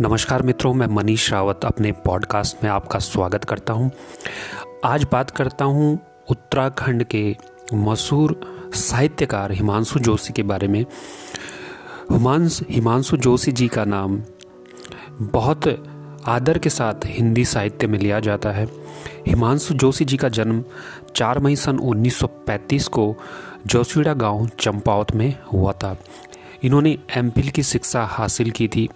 नमस्कार मित्रों, मैं मनीष रावत अपने पॉडकास्ट में आपका स्वागत करता हूँ। आज बात करता हूँ उत्तराखंड के मशहूर साहित्यकार हिमांशु जोशी के बारे में। हुमांस हिमांशु जोशी जी का नाम बहुत आदर के साथ हिंदी साहित्य में लिया जाता है। हिमांशु जोशी जी का जन्म 4 मई सन 1935 को जोशीड़ा गाँव चंपावत में हुआ था। इन्होंने एम की शिक्षा हासिल की थी।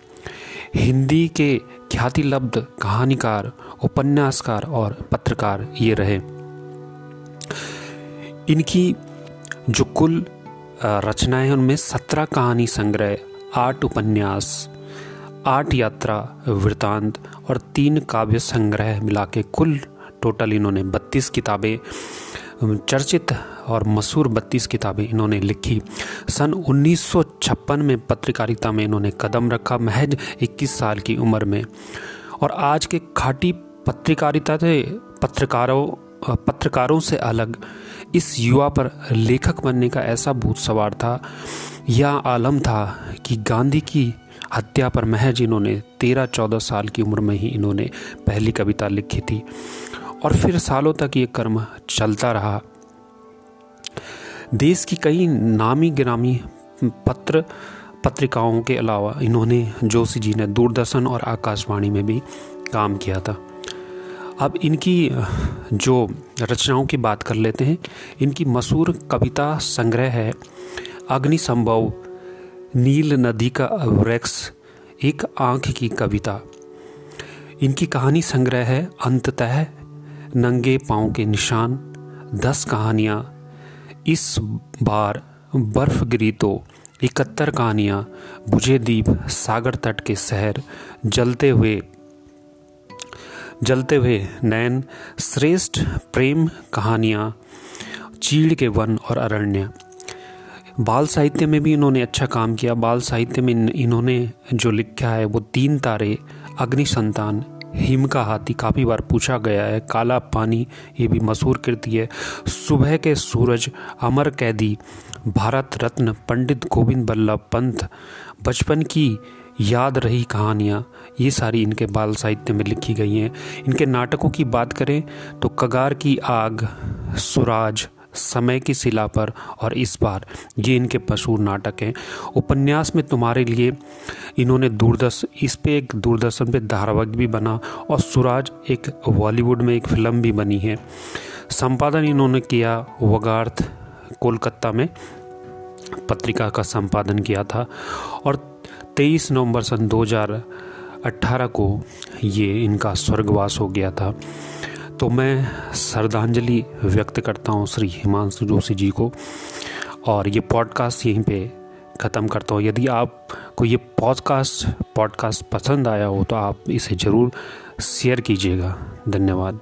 हिंदी के ख्याति लब्ध कहानीकार, उपन्यासकार और पत्रकार ये रहे। इनकी जो कुल रचनाएँ उनमें सत्रह कहानी संग्रह, आठ उपन्यास, आठ यात्रा, वृतांत और तीन काव्य संग्रह मिला के कुल टोटल इन्होंने बत्तीस किताबें चर्चित और मशहूर बत्तीस किताबें इन्होंने लिखी। सन 1956 में पत्रकारिता में इन्होंने कदम रखा महज 21 साल की उम्र में। और आज के खाटी पत्रकारिता से पत्रकारों पत्रकारों से अलग, इस युवा पर लेखक बनने का ऐसा भूत सवार था, या आलम था कि गांधी की हत्या पर महज इन्होंने तेरह चौदह साल की उम्र में ही इन्होंने पहली कविता लिखी थी। और फिर सालों तक ये कर्म चलता रहा। देश की कई नामी गिरामी पत्र पत्रिकाओं के अलावा इन्होंने जोशी जी ने दूरदर्शन और आकाशवाणी में भी काम किया था। अब इनकी, जो रचनाओं की बात कर लेते हैं, इनकी मशहूर कविता संग्रह है, अग्नि संभव, नील नदी का वृक्ष, एक आँख की कविता। इनकी कहानी संग्रह है, अंततः नंगे पाँव के निशान, दस कहानियाँ, इस बार बर्फ़ गिरी तो इकहत्तर कहानियाँ, बुझे दीप, सागर तट के शहर, जलते हुए जलते हुए नैन श्रेष्ठ प्रेम कहानियाँ, चीड़ के वन और अरण्य। बाल साहित्य में भी इन्होंने अच्छा काम किया। बाल साहित्य में इन्होंने जो लिखा है वो तीन तारे, अग्नि संतान हिम का हाथी काफ़ी बार पूछा गया है, काला पानी ये भी मशहूर कृति है। सुबह के सूरज, अमर कैदी, भारत रत्न, पंडित गोविंद बल्लभ पंत, बचपन की याद रही कहानियाँ, ये सारी इनके बाल साहित्य में लिखी गई हैं। इनके नाटकों की बात करें तो कगार की आग, सुराज समय की शिला पर और इस बार ये इनके मशहूर नाटक हैं। उपन्यास में तुम्हारे लिए इन्होंने दूरदर्शन इस पे एक दूरदर्शन पे धारावाहिक भी बना और सुराज एक बॉलीवुड में एक फ़िल्म भी बनी है। संपादन इन्होंने किया वगार्थ, कोलकाता में पत्रिका का संपादन किया था और 23 नवंबर सन 2018 को ये इनका स्वर्गवास हो गया था। तो मैं श्रद्धांजलि व्यक्त करता हूँ श्री हिमांशु जोशी जी को। और ये पॉडकास्ट यहीं पे ख़त्म करता हूँ। यदि आप को ये पॉडकास्ट पॉडकास्ट पसंद आया हो तो आप इसे ज़रूर शेयर कीजिएगा। धन्यवाद।